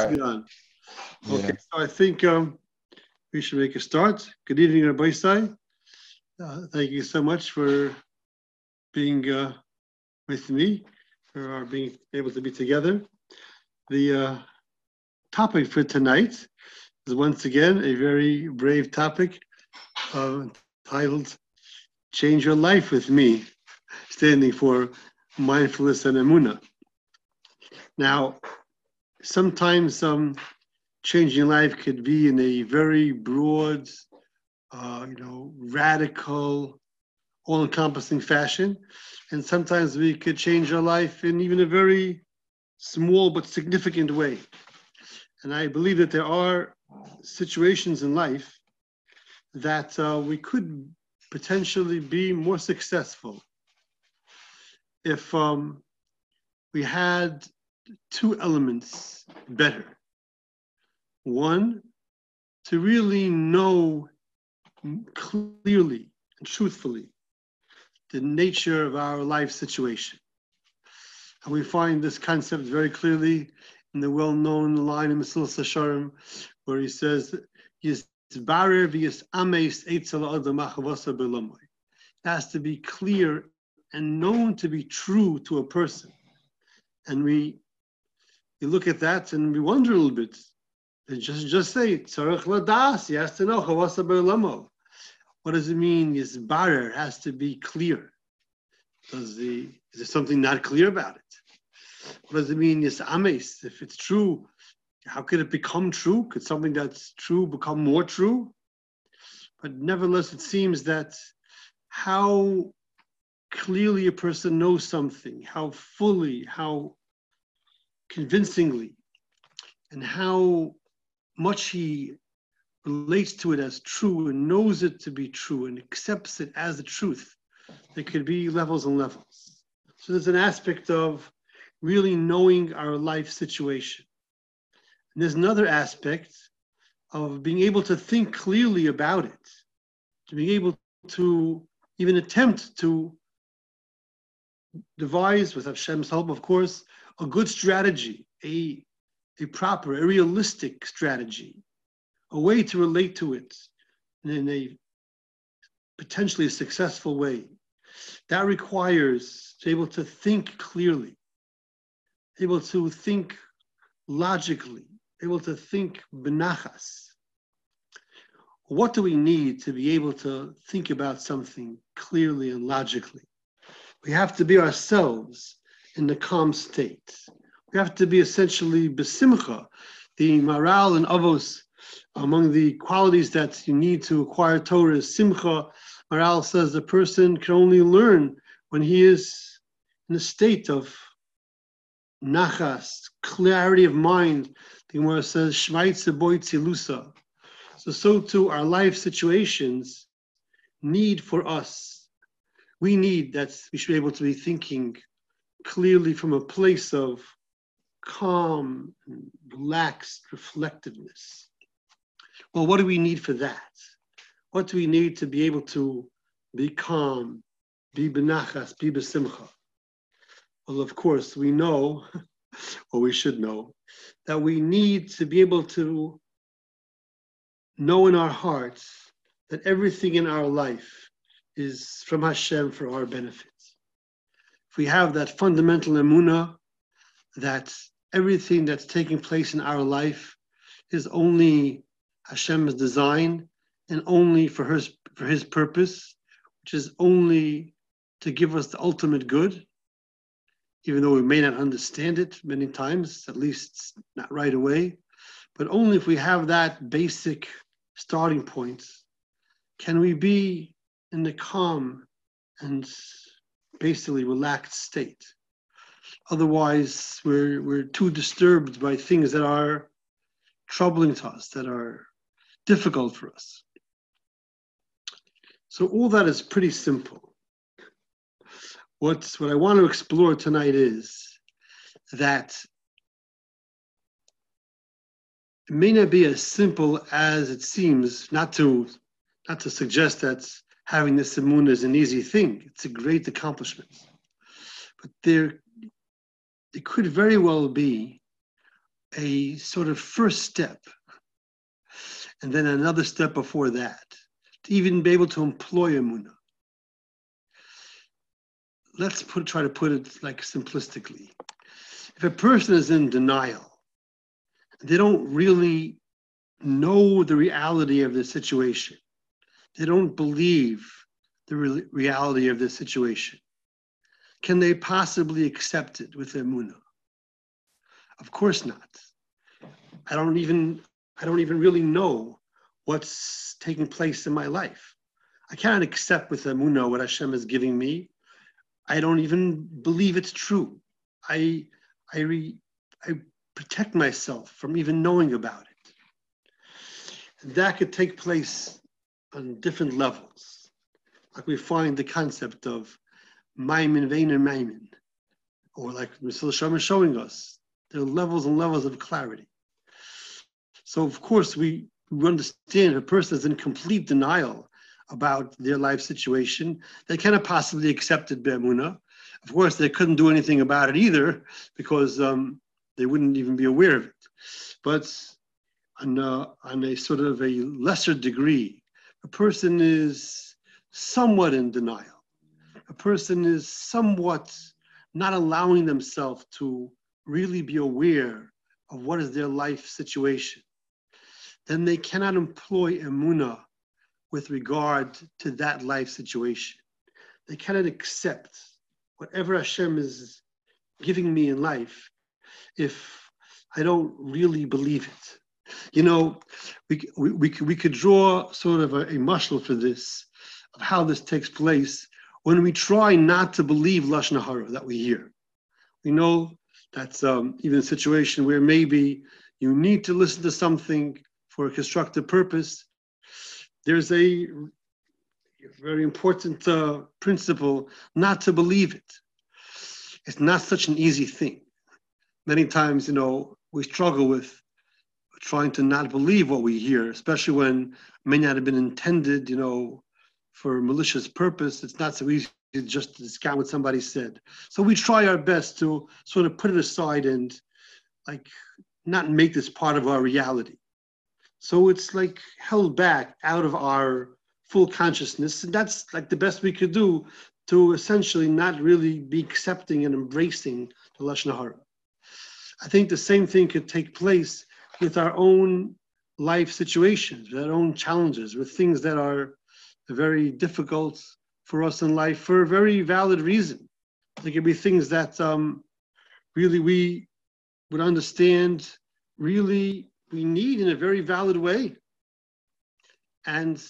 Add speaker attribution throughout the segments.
Speaker 1: on. Okay, so I think um, we should make a start. Good evening, Sai. Uh, thank you so much for being uh, with me, for our being able to be together. The uh, topic for tonight is once again a very brave topic uh, titled Change Your Life with Me, standing for mindfulness and emuna. Now, sometimes um, changing life could be in a very broad, uh, you know, radical, all-encompassing fashion, and sometimes we could change our life in even a very small but significant way. And I believe that there are situations in life that uh, we could potentially be more successful if um, we had two elements better. One, to really know clearly and truthfully the nature of our life situation. And we find this concept very clearly in the well-known line in Mesilas Yesharim, where he says, it has to be clear and known to be true to a person. And we you look at that and we wonder a little bit. And just just say tzarich ladas. He has to know chavasa What does it mean? Is barer has to be clear. Does the is there something not clear about it? What does it mean? Is ames? If it's true, how could it become true? Could something that's true become more true? But nevertheless, it seems that how clearly a person knows something, how fully, how convincingly, and how much he relates to it as true and knows it to be true and accepts it as the truth. There could be levels and levels. So there's an aspect of really knowing our life situation. And there's another aspect of being able to think clearly about it, to be able to even attempt to devise, with Hashem's help, of course, a good strategy, a, a proper, a realistic strategy, a way to relate to it in a potentially successful way. That requires to be able to think clearly, able to think logically, able to think benachas. What do we need to be able to think about something clearly and logically? We have to be ourselves in the calm state. We have to be essentially besimcha, the Maharal and avos. Among the qualities that you need to acquire Torah is simcha. Maharal says the person can only learn when he is in a state of nachas, clarity of mind. The Gemara says, Shmaitze boitzilusa. So, so too, our life situations need for us. We need that we should be able to be thinking clearly from a place of calm, and relaxed reflectiveness. Well, what do we need for that? What do we need to be able to be calm, be benachas, be besimcha? Well, of course, we know, or we should know, that we need to be able to know in our hearts that everything in our life is from Hashem for our benefit we have that fundamental emuna that everything that's taking place in our life is only Hashem's design and only for his for his purpose, which is only to give us the ultimate good, even though we may not understand it many times, at least not right away. But only if we have that basic starting point can we be in the calm and basically relaxed state. Otherwise, we're, we're too disturbed by things that are troubling to us, that are difficult for us. So all that is pretty simple. What's, what I want to explore tonight is that it may not be as simple as it seems, not to, not to suggest that having this emunah is an easy thing. It's a great accomplishment. But there, it could very well be a sort of first step, and then another step before that, to even be able to employ Emunah. Let's put, try to put it like simplistically. If a person is in denial, they don't really know the reality of the situation. They don't believe the re- reality of the situation. Can they possibly accept it with emunah? Of course not. I don't even I don't even really know what's taking place in my life. I cannot accept with emunah what Hashem is giving me. I don't even believe it's true. I I re, I protect myself from even knowing about it. That could take place on different levels. Like we find the concept of Maimin Veiner Maimin, or like Mr. Shem is showing us, there are levels and levels of clarity. So of course we, we understand a person is in complete denial about their life situation, they cannot possibly accept it Be'emuna. Of course, they couldn't do anything about it either because um, they wouldn't even be aware of it. But on a, on a sort of a lesser degree, a person is somewhat in denial. A person is somewhat not allowing themselves to really be aware of what is their life situation. Then they cannot employ emuna with regard to that life situation. They cannot accept whatever Hashem is giving me in life if I don't really believe it. You know, we, we, we, could, we could draw sort of a, a for this, of how this takes place when we try not to believe Lashon Hara that we hear. We know that's um, even a situation where maybe you need to listen to something for a constructive purpose. There's a very important uh, principle not to believe it. It's not such an easy thing many times, you know, we struggle with trying to not believe what we hear, especially when may not have been intended, you know, for malicious purpose. It's not so easy to just discount what somebody said. So we try our best to sort of put it aside and like not make this part of our reality. So it's like held back out of our full consciousness. And that's like the best we could do to essentially not really be accepting and embracing the Lashon Hara. I think the same thing could take place with our own life situations, with our own challenges, with things that are very difficult for us in life for a very valid reason. There could be things that um, really we would understand, really we need in a very valid way. And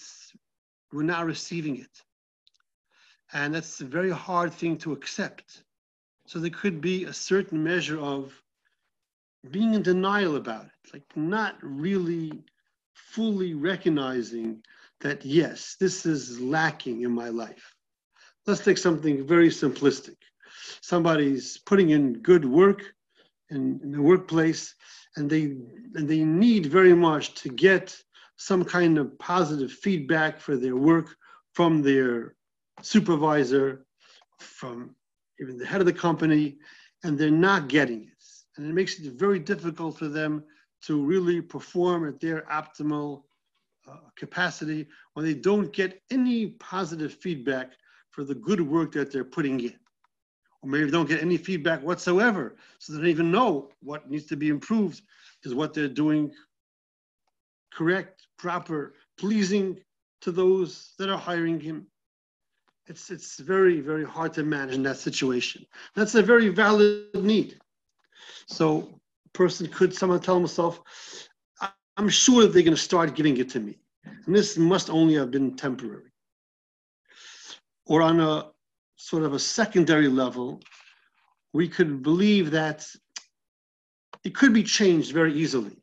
Speaker 1: we're not receiving it. And that's a very hard thing to accept. So there could be a certain measure of being in denial about it, like not really fully recognizing that, yes, this is lacking in my life. Let's take something very simplistic. Somebody's putting in good work in, in the workplace, and they and they need very much to get some kind of positive feedback for their work from their supervisor, from even the head of the company, and they're not getting it and it makes it very difficult for them to really perform at their optimal uh, capacity when they don't get any positive feedback for the good work that they're putting in. Or maybe don't get any feedback whatsoever, so they don't even know what needs to be improved is what they're doing correct, proper, pleasing to those that are hiring him. It's, it's very, very hard to manage in that situation. That's a very valid need. So person could someone tell himself, I'm sure they're going to start giving it to me. And this must only have been temporary. Or on a sort of a secondary level, we could believe that it could be changed very easily.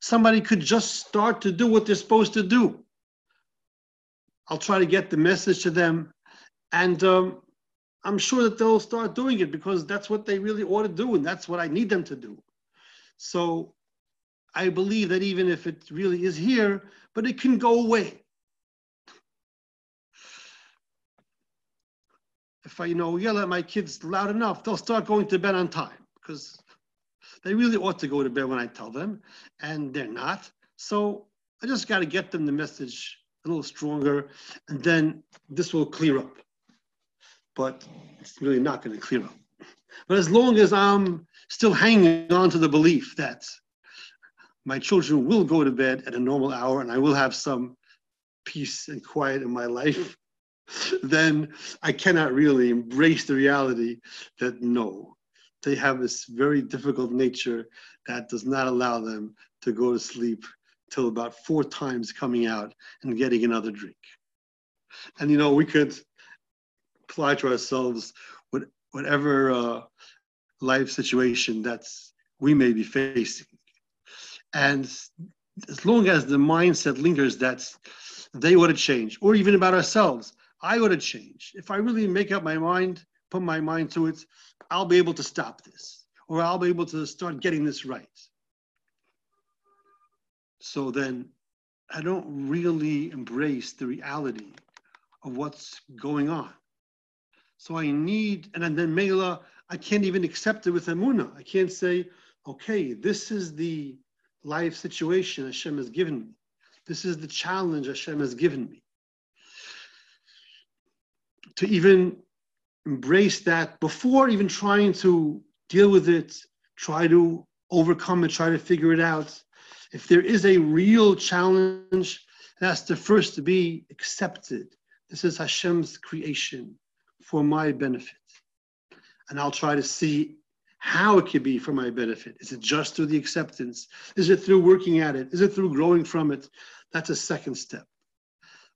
Speaker 1: Somebody could just start to do what they're supposed to do. I'll try to get the message to them. And um, I'm sure that they'll start doing it because that's what they really ought to do, and that's what I need them to do. So I believe that even if it really is here, but it can go away. If I, you know, yell at my kids loud enough, they'll start going to bed on time because they really ought to go to bed when I tell them, and they're not. So I just got to get them the message a little stronger, and then this will clear up. But it's really not going to clear up. But as long as I'm still hanging on to the belief that my children will go to bed at a normal hour and I will have some peace and quiet in my life, then I cannot really embrace the reality that no, they have this very difficult nature that does not allow them to go to sleep till about four times coming out and getting another drink. And you know, we could apply to ourselves what, whatever uh, life situation that's we may be facing. And as long as the mindset lingers that they ought to change, or even about ourselves, I ought to change. If I really make up my mind, put my mind to it, I'll be able to stop this, or I'll be able to start getting this right. So then I don't really embrace the reality of what's going on. So I need, and then Mela, I can't even accept it with Amuna. I can't say, okay, this is the life situation Hashem has given me. This is the challenge Hashem has given me. To even embrace that before even trying to deal with it, try to overcome it, try to figure it out. If there is a real challenge, it has to first be accepted. This is Hashem's creation for my benefit. And I'll try to see how it could be for my benefit. Is it just through the acceptance? Is it through working at it? Is it through growing from it? That's a second step.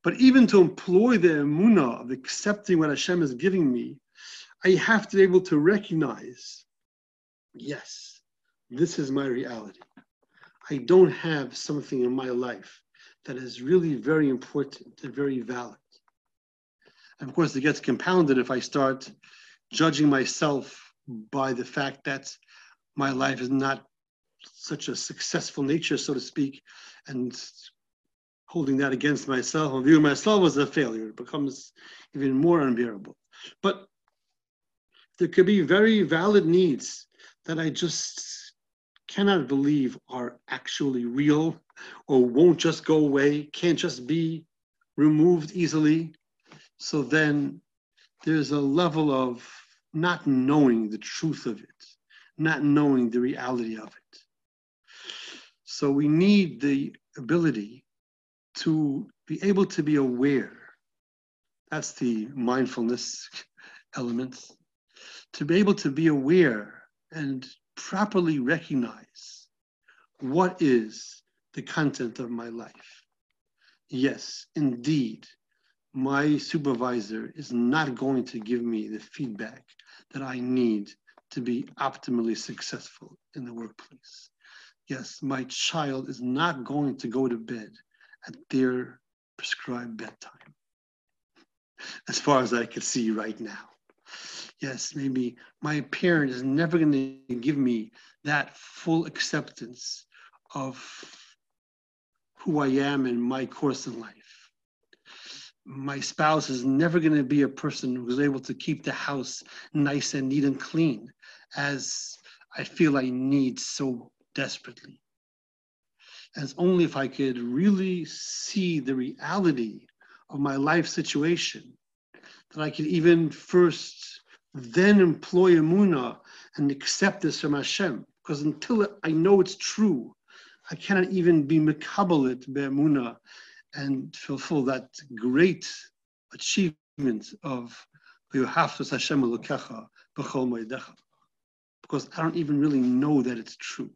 Speaker 1: But even to employ the emuna of accepting what Hashem is giving me, I have to be able to recognize, yes, this is my reality. I don't have something in my life that is really very important and very valid. And of course, it gets compounded if I start judging myself by the fact that my life is not such a successful nature, so to speak, and holding that against myself and viewing myself as a failure, it becomes even more unbearable. But there could be very valid needs that I just cannot believe are actually real or won't just go away, can't just be removed easily. So then there's a level of not knowing the truth of it, not knowing the reality of it. So we need the ability to be able to be aware. That's the mindfulness element. To be able to be aware and properly recognize what is the content of my life. Yes, indeed, my supervisor is not going to give me the feedback that I need to be optimally successful in the workplace. Yes, my child is not going to go to bed at their prescribed bedtime, as far as I can see right now. Yes, maybe my parent is never going to give me that full acceptance of who I am in my course in life. My spouse is never going to be a person who's able to keep the house nice and neat and clean as I feel I need so desperately. As only if I could really see the reality of my life situation that I could even first then employ Amuna and accept this from Hashem. Because until I know it's true, I cannot even be mekabelit be'emuna and fulfill that great achievement of Because I don't even really know that it's true.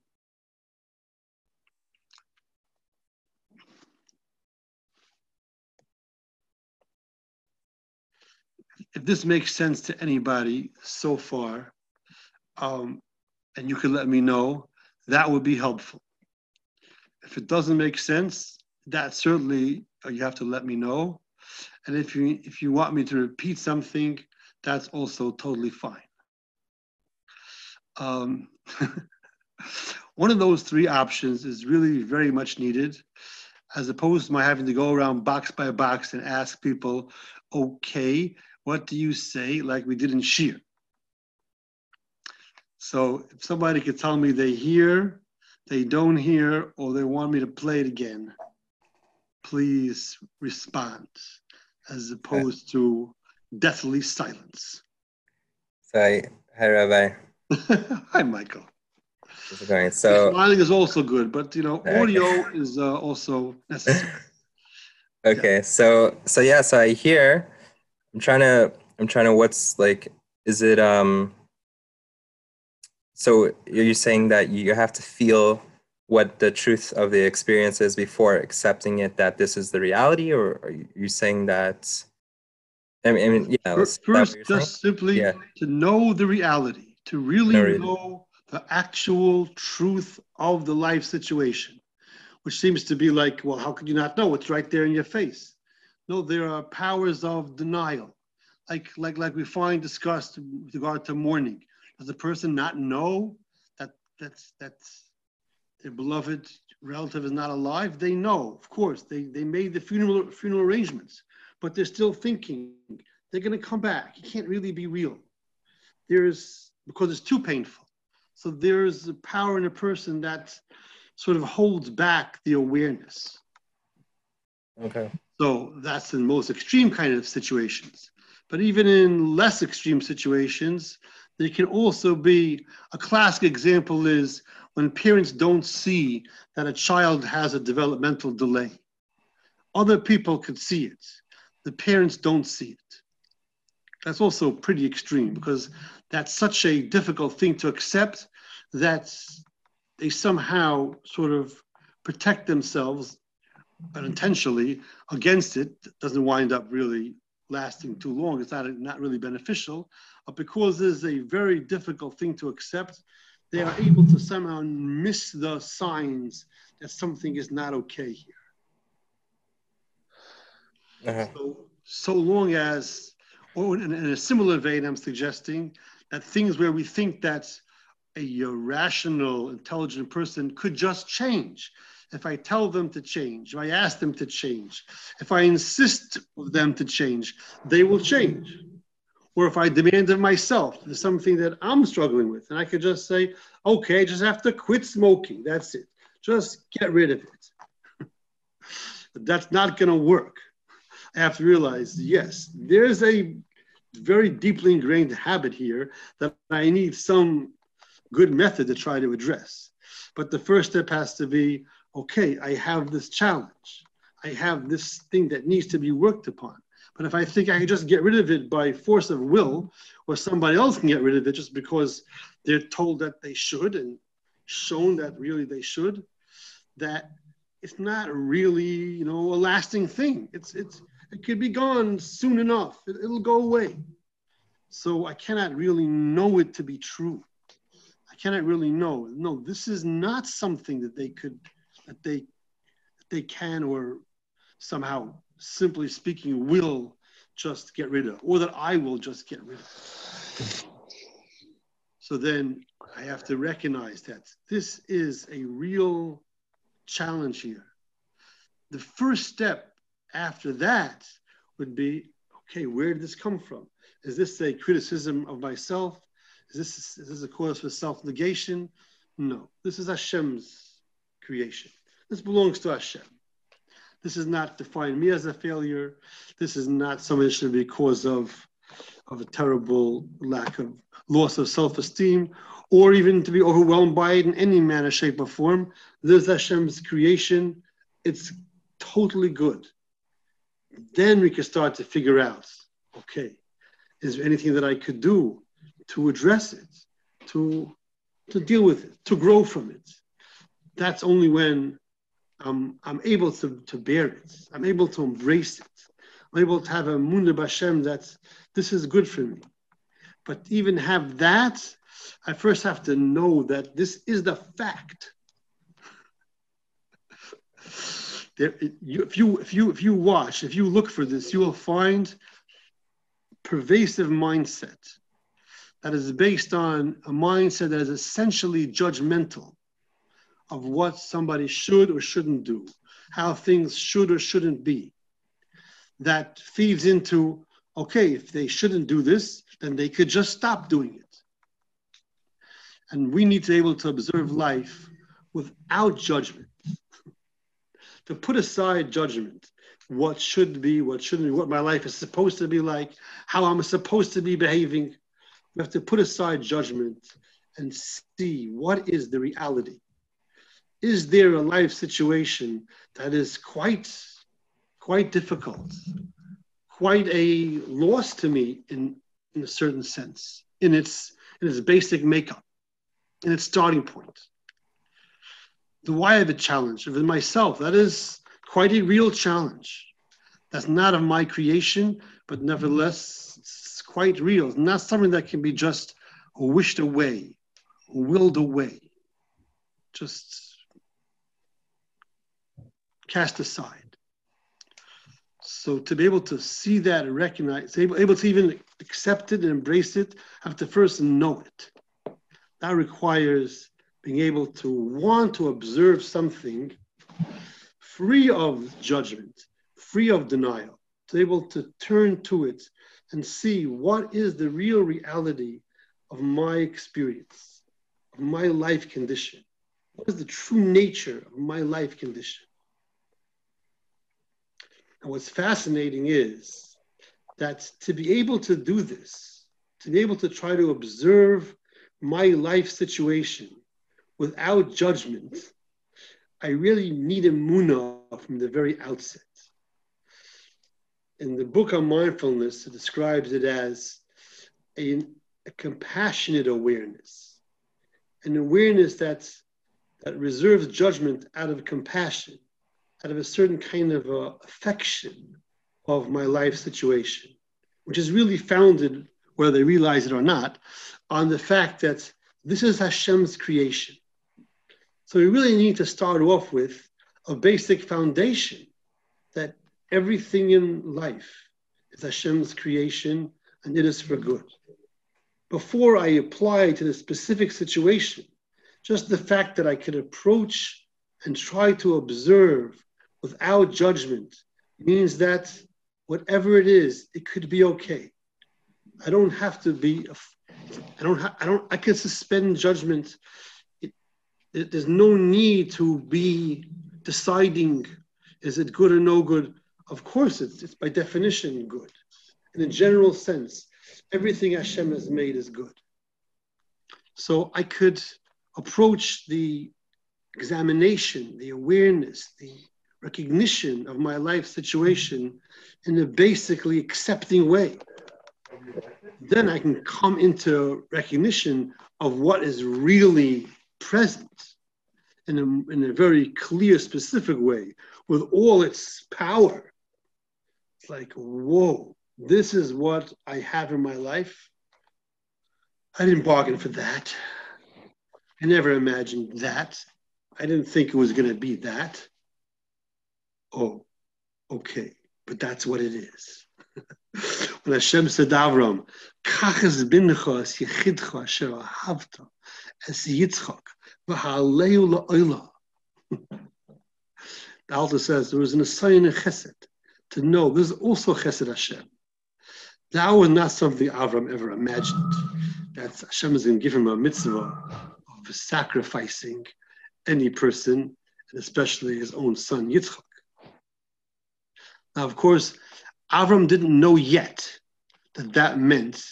Speaker 1: if this makes sense to anybody so far, um, and you can let me know, that would be helpful. If it doesn't make sense, that certainly uh, you have to let me know. And if you if you want me to repeat something, that's also totally fine. Um, one of those three options is really very much needed, as opposed to my having to go around box by box and ask people, okay, what do you say, like we did in shiur? So if somebody could tell me they hear, they don't hear, or they want me to play it again, please respond as opposed to deathly silence.
Speaker 2: So, hi, Rabbi.
Speaker 1: Hi, Michael.
Speaker 2: How's it going? So,
Speaker 1: smiling is also good, but you know, audio is uh, also necessary.
Speaker 2: okay, yeah. so so yeah, so I hear. I'm trying to. I'm trying to. What's like? Is it um? So you're saying that you have to feel what the truth of the experience is before accepting it that this is the reality, or are you saying that? I mean, I mean yeah.
Speaker 1: First, just simply yeah. to know the reality, to really no, know the actual truth of the life situation, which seems to be like, well, how could you not know? It's right there in your face. No, there are powers of denial, like like like we find discussed with regard to mourning. Does the person not know that that's that's their beloved relative is not alive? They know, of course. They they made the funeral funeral arrangements, but they're still thinking they're going to come back. It can't really be real. There's because it's too painful. So there's a power in a person that sort of holds back the awareness.
Speaker 2: Okay.
Speaker 1: So that's in most extreme kind of situations. But even in less extreme situations, there can also be a classic example is when parents don't see that a child has a developmental delay. Other people could see it. The parents don't see it. That's also pretty extreme because that's such a difficult thing to accept that they somehow sort of protect themselves unintentionally against it. it doesn't wind up really lasting too long. It's not, not really beneficial. But because this is a very difficult thing to accept, they are able to somehow miss the signs that something is not okay here. Uh-huh. So, so long as or in, in a similar vein, I'm suggesting that things where we think that a rational, intelligent person could just change. If I tell them to change, if I ask them to change, if I insist of them to change, they will change. Or if I demand of myself, there's something that I'm struggling with, and I could just say, okay, just have to quit smoking. That's it. Just get rid of it. That's not going to work. I have to realize, yes, there's a very deeply ingrained habit here that I need some good method to try to address. But the first step has to be okay, I have this challenge. I have this thing that needs to be worked upon. But if I think I can just get rid of it by force of will, or somebody else can get rid of it just because they're told that they should and shown that really they should, that it's not really, you know, a lasting thing. It's it's it could be gone soon enough. It, it'll go away. So I cannot really know it to be true. I cannot really know. No, this is not something that they could, that they, that they can or somehow, simply speaking, will just get rid of, or that I will just get rid of. So then I have to recognize that this is a real challenge here. The first step after that would be okay, where did this come from? Is this a criticism of myself? Is this, is this a cause for self negation? No, this is Hashem's creation. This belongs to Hashem. This is not define me as a failure. This is not something that should be cause of, of a terrible lack of loss of self esteem or even to be overwhelmed by it in any manner, shape, or form. This is Hashem's creation. It's totally good then we can start to figure out okay, is there anything that I could do to address it, to, to deal with it, to grow from it? That's only when um, I'm able to, to bear it, I'm able to embrace it, I'm able to have a munda bashem that this is good for me. But even have that, I first have to know that this is the fact. There, you, if you if you if you watch, if you look for this, you will find pervasive mindset that is based on a mindset that is essentially judgmental of what somebody should or shouldn't do, how things should or shouldn't be. That feeds into okay, if they shouldn't do this, then they could just stop doing it. And we need to be able to observe life without judgment. to put aside judgment, what should be, what shouldn't be, what my life is supposed to be like, how I'm supposed to be behaving. We have to put aside judgment and see what is the reality. Is there a life situation that is quite, quite difficult, quite a loss to me in, in a certain sense, in its, in its basic makeup, in its starting point? The why of a challenge within myself? That is quite a real challenge. That's not of my creation, but nevertheless, it's quite real. It's not something that can be just wished away, willed away, just cast aside. So to be able to see that and recognize, able, able to even accept it and embrace it, have to first know it. That requires being able to want to observe something free of judgment, free of denial, to able to turn to it and see what is the real reality of my experience, of my life condition. What is the true nature of my life condition? And what's fascinating is that to be able to do this, to be able to try to observe my life situation without judgment, I really need a munah from the very outset. In the book on mindfulness, it describes it as a, a compassionate awareness, an awareness that's, that reserves judgment out of compassion, out of a certain kind of uh, affection of my life situation, which is really founded, whether they realize it or not, on the fact that this is Hashem's creation. So we really need to start off with a basic foundation that everything in life is Hashem's creation and it is for good. Before I apply to the specific situation, just the fact that I can approach and try to observe without judgment means that whatever it is, it could be okay. I don't have to be, I don't, ha- I don't, I can suspend judgment there's no need to be deciding is it good or no good. Of course, it's, it's by definition good. In a general sense, everything Hashem has made is good. So I could approach the examination, the awareness, the recognition of my life situation in a basically accepting way. Then I can come into recognition of what is really present in a, in a very clear, specific way with all its power. It's like, whoa, this is what I have in my life. I didn't bargain for that. I never imagined that. I didn't think it was going to be that. Oh, okay, but that's what it is. when Hashem said Avram, Kachas bincha yechidcha asher ahavta as Yitzchak the Alta says there was an assignment chesed to know this is also chesed Hashem. That was not something Avram ever imagined. That Hashem is going to give him a mitzvah of sacrificing any person, and especially his own son Yitzchak. Now, of course, Avram didn't know yet that that meant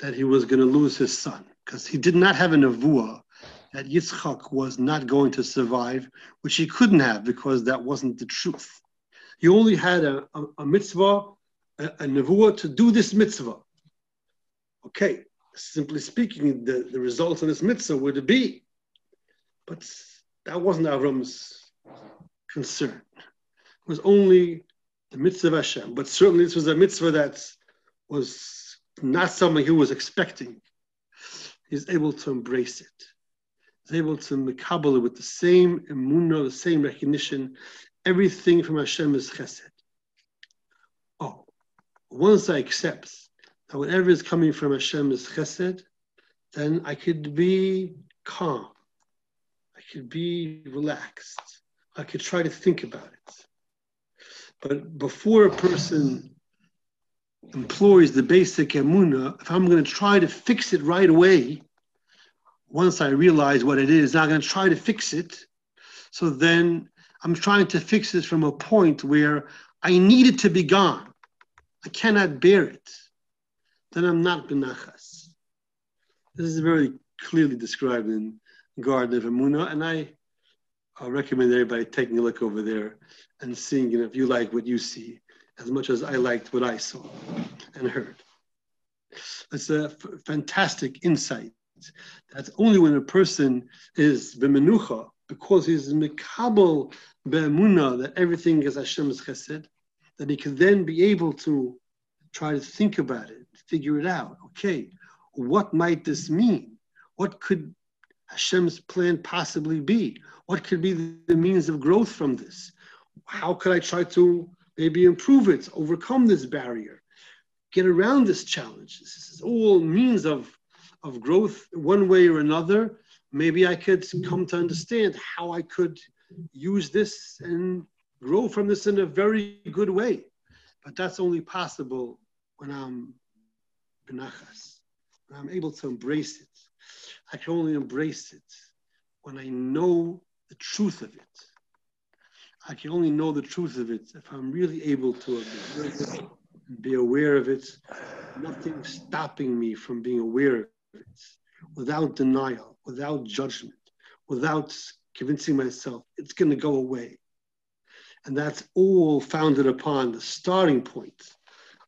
Speaker 1: that he was going to lose his son because he did not have a nevuah that Yitzchak was not going to survive, which he couldn't have because that wasn't the truth. He only had a, a, a mitzvah, a, a nevuah to do this mitzvah. Okay, simply speaking, the, the result of this mitzvah would be, but that wasn't Avram's concern. It was only the mitzvah of Hashem, but certainly this was a mitzvah that was not something he was expecting. He's able to embrace it. He's able to makabel it with the same emunah, the same recognition. Everything from Hashem is chesed. Oh, once I accept that whatever is coming from Hashem is chesed, then I could be calm. I could be relaxed. I could try to think about it. But before a person employs the basic emuna, if I'm going to try to fix it right away, once I realize what it is, I'm going to try to fix it. So then I'm trying to fix it from a point where I need it to be gone. I cannot bear it. Then I'm not benachas. This is very clearly described in Garden of Emuna, and I, I recommend everybody taking a look over there and seeing if you like what you see as much as I liked what I saw and heard. It's a fantastic insight. That's only when a person is b'menucha, because he's mikabel be'emuna, that everything is Hashem's chesed, that he can then be able to try to think about it, figure it out. Okay, what might this mean? What could Hashem's plan possibly be? What could be the means of growth from this? How could I try to maybe improve it, overcome this barrier, get around this challenge? This is all means of, of growth one way or another. Maybe I could come to understand how I could use this and grow from this in a very good way. But that's only possible when I'm benachas, when I'm able to embrace it. I can only embrace it when I know the truth of it. I can only know the truth of it if I'm really able to be aware of it. Nothing stopping me from being aware of it without denial, without judgment, without convincing myself it's going to go away. And that's all founded upon the starting point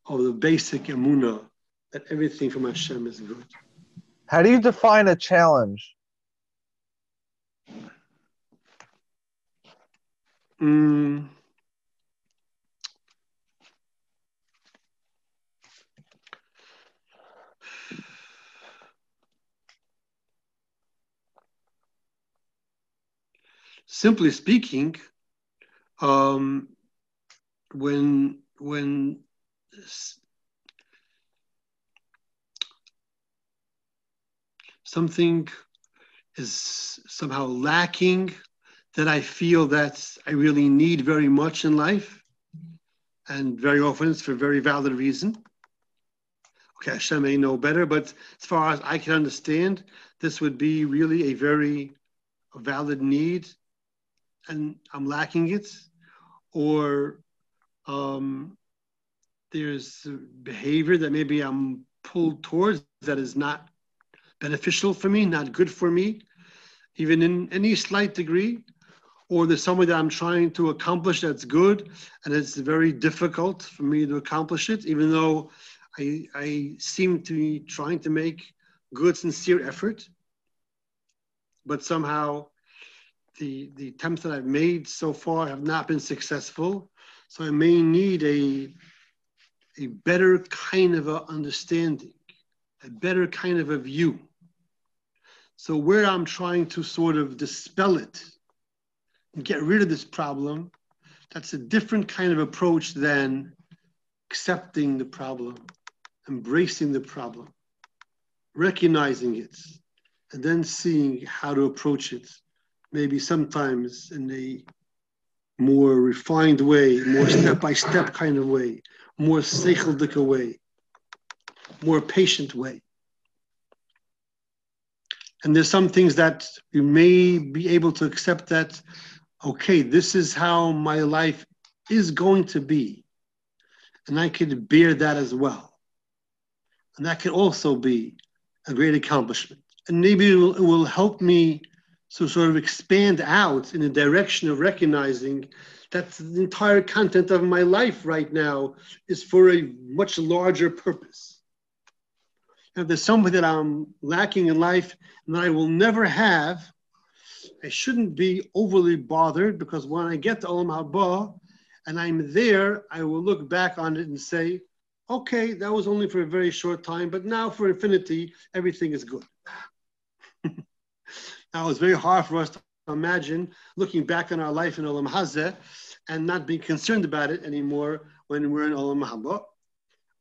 Speaker 1: of the basic emuna that everything from Hashem is good.
Speaker 3: How do you define a challenge?
Speaker 1: Mm. Simply speaking, um, when when something is somehow lacking that I feel that I really need very much in life. And very often it's for very valid reason. Okay, Hashem may know better, but as far as I can understand, this would be really a very valid need and I'm lacking it. Or um, there's behavior that maybe I'm pulled towards that is not beneficial for me, not good for me, even in any slight degree or there's something that I'm trying to accomplish that's good, and it's very difficult for me to accomplish it, even though I, I seem to be trying to make good, sincere effort. But somehow the, the attempts that I've made so far have not been successful. So I may need a, a better kind of a understanding, a better kind of a view. So where I'm trying to sort of dispel it, and get rid of this problem, that's a different kind of approach than accepting the problem, embracing the problem, recognizing it, and then seeing how to approach it. Maybe sometimes in a more refined way, more step by step kind of way, more seicheldika way, more patient way. And there's some things that you may be able to accept that okay, this is how my life is going to be. And I could bear that as well. And that could also be a great accomplishment. And maybe it will, it will help me to sort of expand out in the direction of recognizing that the entire content of my life right now is for a much larger purpose. If there's something that I'm lacking in life and that I will never have, I shouldn't be overly bothered because when I get to Olam Haba and I'm there, I will look back on it and say, okay, that was only for a very short time, but now for infinity, everything is good. now it's very hard for us to imagine looking back on our life in Olam Hazeh and not being concerned about it anymore when we're in Olam Haba,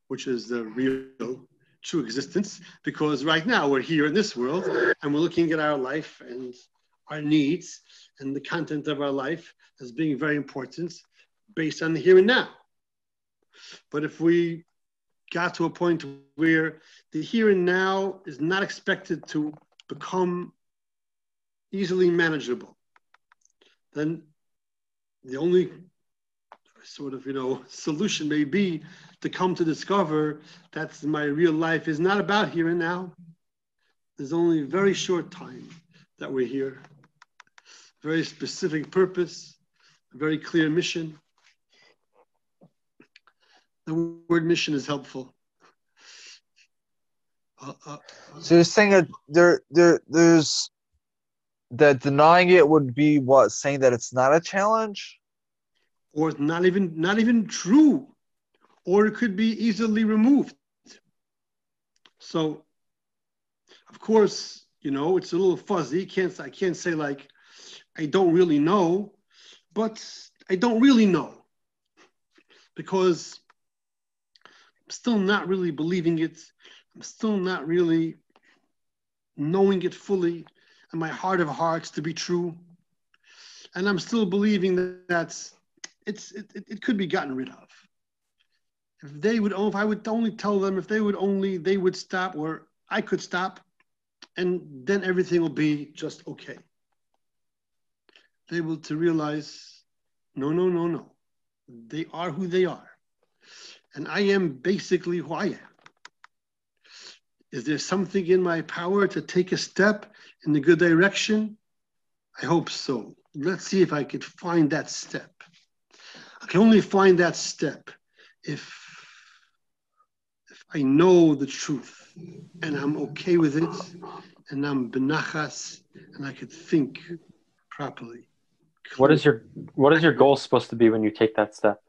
Speaker 1: which is the real true existence, because right now we're here in this world and we're looking at our life and our needs and the content of our life as being very important based on the here and now. But if we got to a point where the here and now is not expected to become easily manageable, then the only sort of you know solution may be to come to discover that my real life is not about here and now. There's only a very short time that we're here, very specific purpose, a very clear mission. The word mission is helpful. Uh, uh,
Speaker 3: So you're saying that there, there, there's that denying it would be what saying that it's not a challenge.
Speaker 1: Or not even not even true, or it could be easily removed. So, of course, you know it's a little fuzzy. Can't I can't say like I don't really know, but I don't really know because I'm still not really believing it. I'm still not really knowing it fully in my heart of hearts to be true. And I'm still believing that it's it, it, could be gotten rid of. If they would oh, if I would only tell them if they would only they would stop or I could stop and then everything will be just okay. They will to realize no no no no. They are who they are. And I am basically who I am. Is there something in my power to take a step in the good direction? I hope so. Let's see if I could find that step. I can only find that step if, if I know the truth and I'm okay with it and I'm benachas and I could think properly.
Speaker 4: What is your what is your goal supposed to be when you take that step?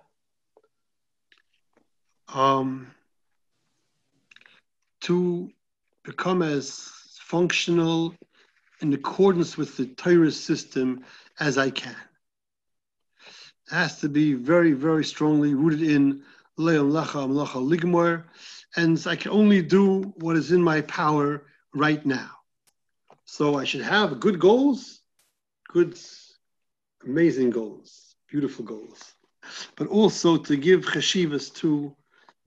Speaker 1: um, to become as functional in accordance with the Torah system as I can. Has to be very, very strongly rooted in Lo Alecha Hamelacha Ligmor, and I can only do what is in my power right now. So I should have good goals, good, amazing goals, beautiful goals, but also to give cheshivas to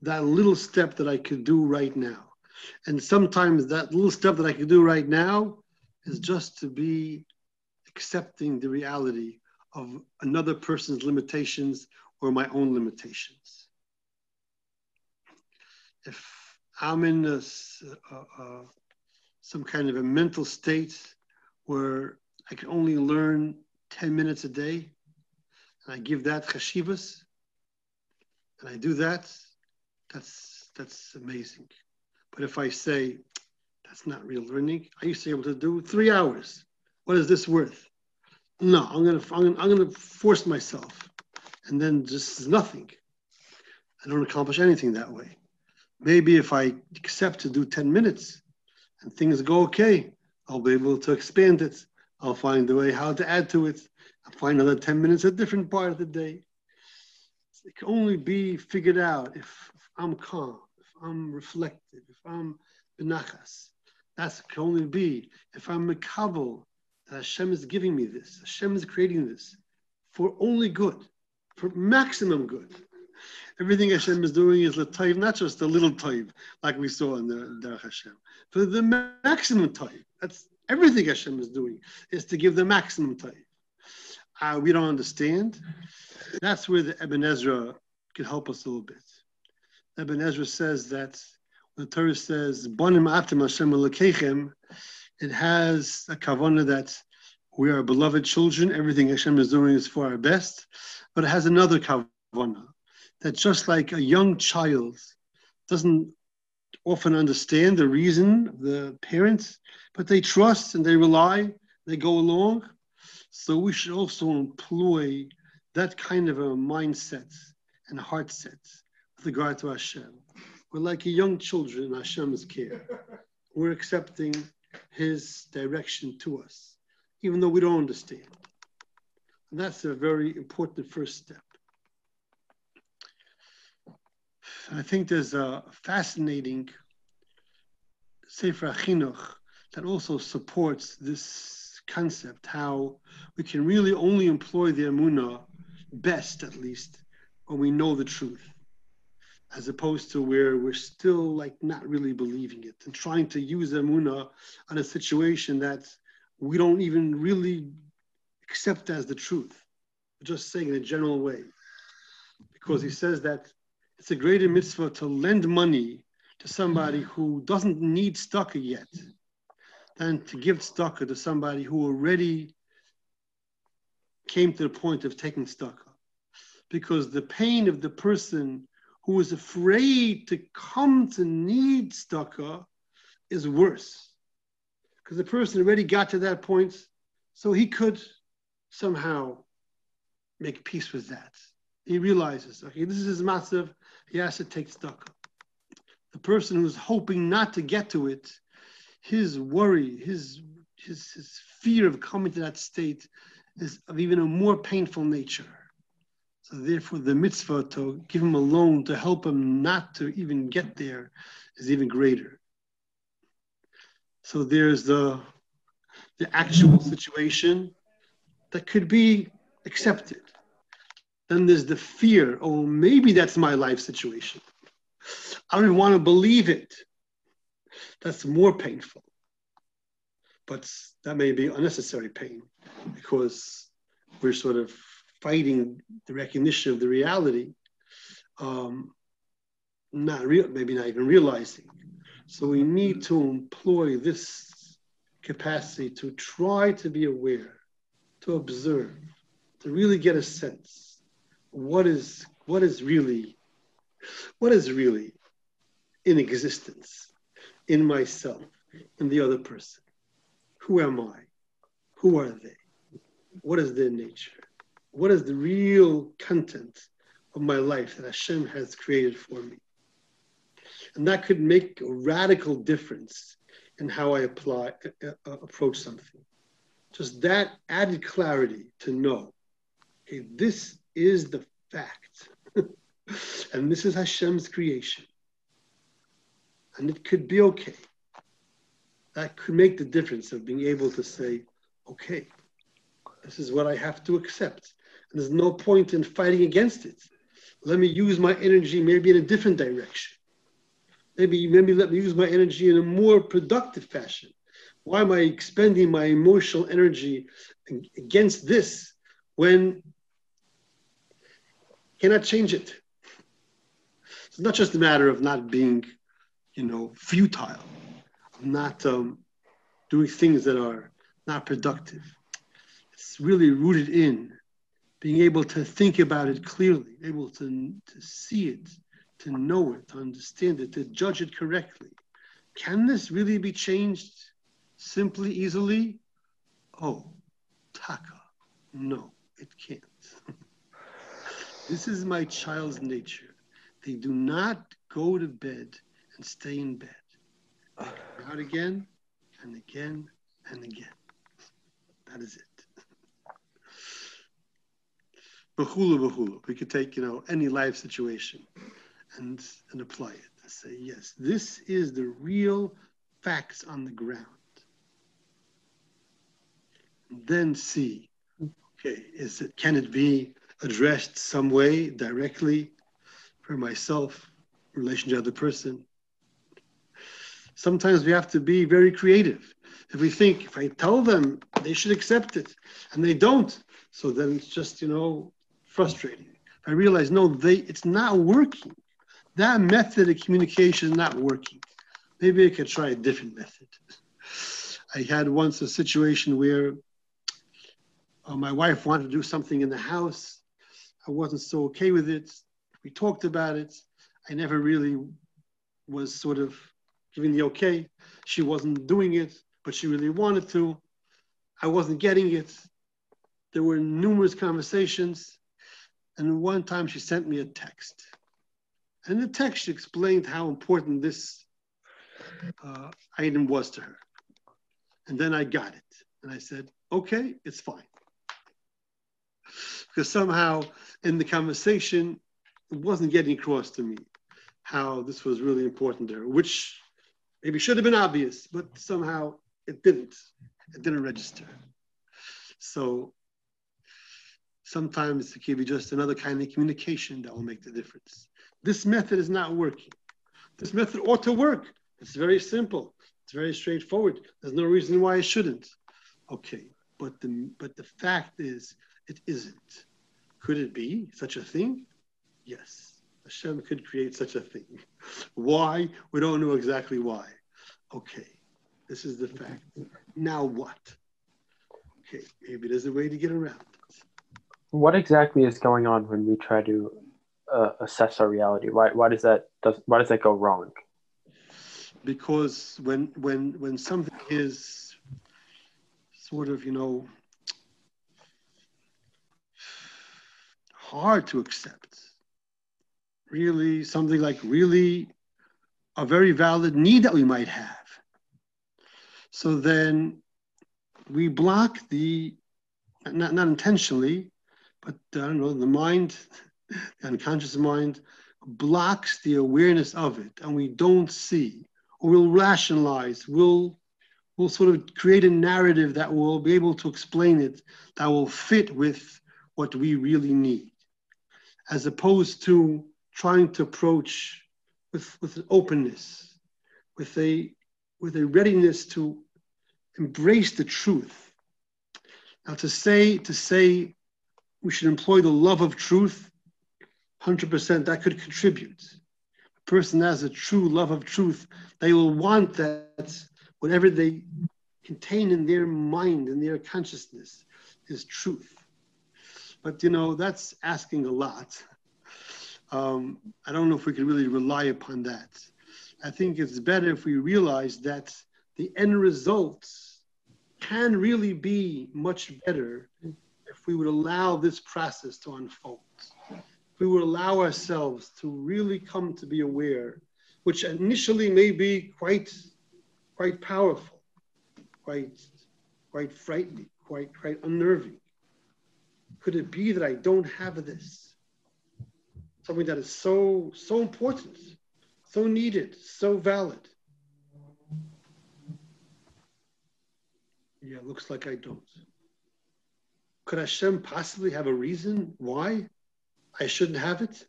Speaker 1: that little step that I could do right now. And sometimes that little step that I could do right now is just to be accepting the reality of another person's limitations or my own limitations. If I'm in a, some kind of a mental state where I can only learn 10 minutes a day, and I give that chashivas, and I do that, that's that's amazing. But if I say that's not real learning, I used to be able to do three hours. What is this worth? No, I'm gonna I'm gonna, I'm gonna force myself, and then just nothing. I don't accomplish anything that way. Maybe if I accept to do 10 minutes and things go okay, I'll be able to expand it. I'll find a way how to add to it. I'll find another 10 minutes a different part of the day. It can only be figured out if, if I'm calm, if I'm reflective, if I'm benachas. That can only be if I'm makabel that Hashem is giving me this. Hashem is creating this for only good, for maximum good. Everything Hashem is doing is l'tayv, not just a little tayv like we saw in the Derech Hashem, for the maximum tayv. That's everything Hashem is doing is to give the maximum tayv. Uh, we don't understand. That's where the Ibn Ezra could help us a little bit. Ibn Ezra says that when the Torah says "Bonim atem Hashem elokechem," it has a kavanah that we are beloved children. Everything Hashem is doing is for our best, but it has another kavanah that just like a young child doesn't often understand the reason of the parents, but they trust and they rely, they go along. So we should also employ that kind of a mindset and heart set with regard to Hashem. We're like a young children in Hashem's care. We're accepting His direction to us, even though we don't understand. And that's a very important first step. I think there's a fascinating Sefer Chinuch that also supports this concept, how we can really only employ the Amunah best, at least, when we know the truth. As opposed to where we're still like not really believing it and trying to use Amuna on a situation that we don't even really accept as the truth. Just saying in a general way. Because he says that it's a greater mitzvah to lend money to somebody who doesn't need tzedakah yet than to give tzedakah to somebody who already came to the point of taking tzedakah. Because the pain of the person who is afraid to come to need tzedakah is worse. Because the person already got to that point, so he could somehow make peace with that. He realizes, okay, this is his matzav, he has to take tzedakah. The person who's hoping not to get to it, his worry, his, his, his fear of coming to that state is of even a more painful nature. So therefore, the mitzvah to give him a loan to help him not to even get there is even greater. So there's the the actual situation that could be accepted. Then there's the fear, oh, maybe that's my life situation. I don't want to believe it. That's more painful. But that may be unnecessary pain because we're sort of fighting the recognition of the reality, um, not real, maybe not even realizing. So we need to employ this capacity to try to be aware, to observe, to really get a sense what is what is really what is really in existence in myself in the other person. Who am i? Who are they? What is their nature what is the real content of my life that Hashem has created for me. And that could make a radical difference in how I apply, uh, uh, approach something. Just that added clarity to know, okay, this is the fact. and this is Hashem's creation. And it could be okay. That could make the difference of being able to say, okay, this is what I have to accept. There's no point in fighting against it. Let me use my energy maybe in a different direction. Maybe, maybe let me use my energy in a more productive fashion. Why am I expending my emotional energy against this when cannot change it? It's not just a matter of not being, you know, futile, not um, doing things that are not productive. It's really rooted in being able to think about it clearly, able to, to see it, to know it, to understand it, to judge it correctly. Can this really be changed simply, easily? Oh, taka. No, it can't. this is my child's nature. They do not go to bed and stay in bed. They out again and again and again. That is it. Bahula bahula. We could take, you know, any life situation and, and apply it and say, yes, this is the real facts on the ground. And then see, okay, is it can it be addressed some way directly for myself, relation to other person? Sometimes we have to be very creative. If we think if I tell them they should accept it and they don't, so then it's just, you know, frustrating. I realized, no, they it's not working. That method of communication is not working. Maybe I could try a different method. I had once a situation where uh, my wife wanted to do something in the house. I wasn't so okay with it. We talked about it. I never really was sort of giving the okay. She wasn't doing it, but she really wanted to. I wasn't getting it. There were numerous conversations. And one time she sent me a text. And the text explained how important this uh, item was to her. And then I got it. And I said, okay, it's fine. Because somehow in the conversation, it wasn't getting across to me how this was really important to her, which maybe should have been obvious, but somehow it didn't. It didn't register. So Sometimes it could be just another kind of communication that will make the difference. This method is not working. This method ought to work. It's very simple. It's very straightforward. There's no reason why it shouldn't. Okay, but the but the fact is, it isn't. Could it be such a thing? Yes. Hashem could create such a thing. Why? We don't know exactly why. Okay, this is the fact. Now what? Okay, maybe there's a way to get around.
Speaker 4: What exactly is going on when we try to uh, assess our reality? Why, why does that does why does that go wrong?
Speaker 1: Because when when when something is sort of you know hard to accept, really something like really a very valid need that we might have. So then we block the not not intentionally, but I don't know the mind the unconscious mind blocks the awareness of it and we don't see or we'll rationalize we'll we'll sort of create a narrative that will be able to explain it that will fit with what we really need as opposed to trying to approach with with an openness with a with a readiness to embrace the truth. Now to say to say we should employ the love of truth 100% that could contribute. A person has a true love of truth, they will want that whatever they contain in their mind and their consciousness is truth. But you know, that's asking a lot. Um, I don't know if we can really rely upon that. I think it's better if we realize that the end results can really be much better we would allow this process to unfold we would allow ourselves to really come to be aware, which initially may be quite, quite powerful, quite, quite frightening, quite, quite unnerving. Could it be that I don't have this? Something that is so, so important, so needed, so valid. Yeah, looks like I don't. Could Hashem possibly have a reason why? I shouldn't have it?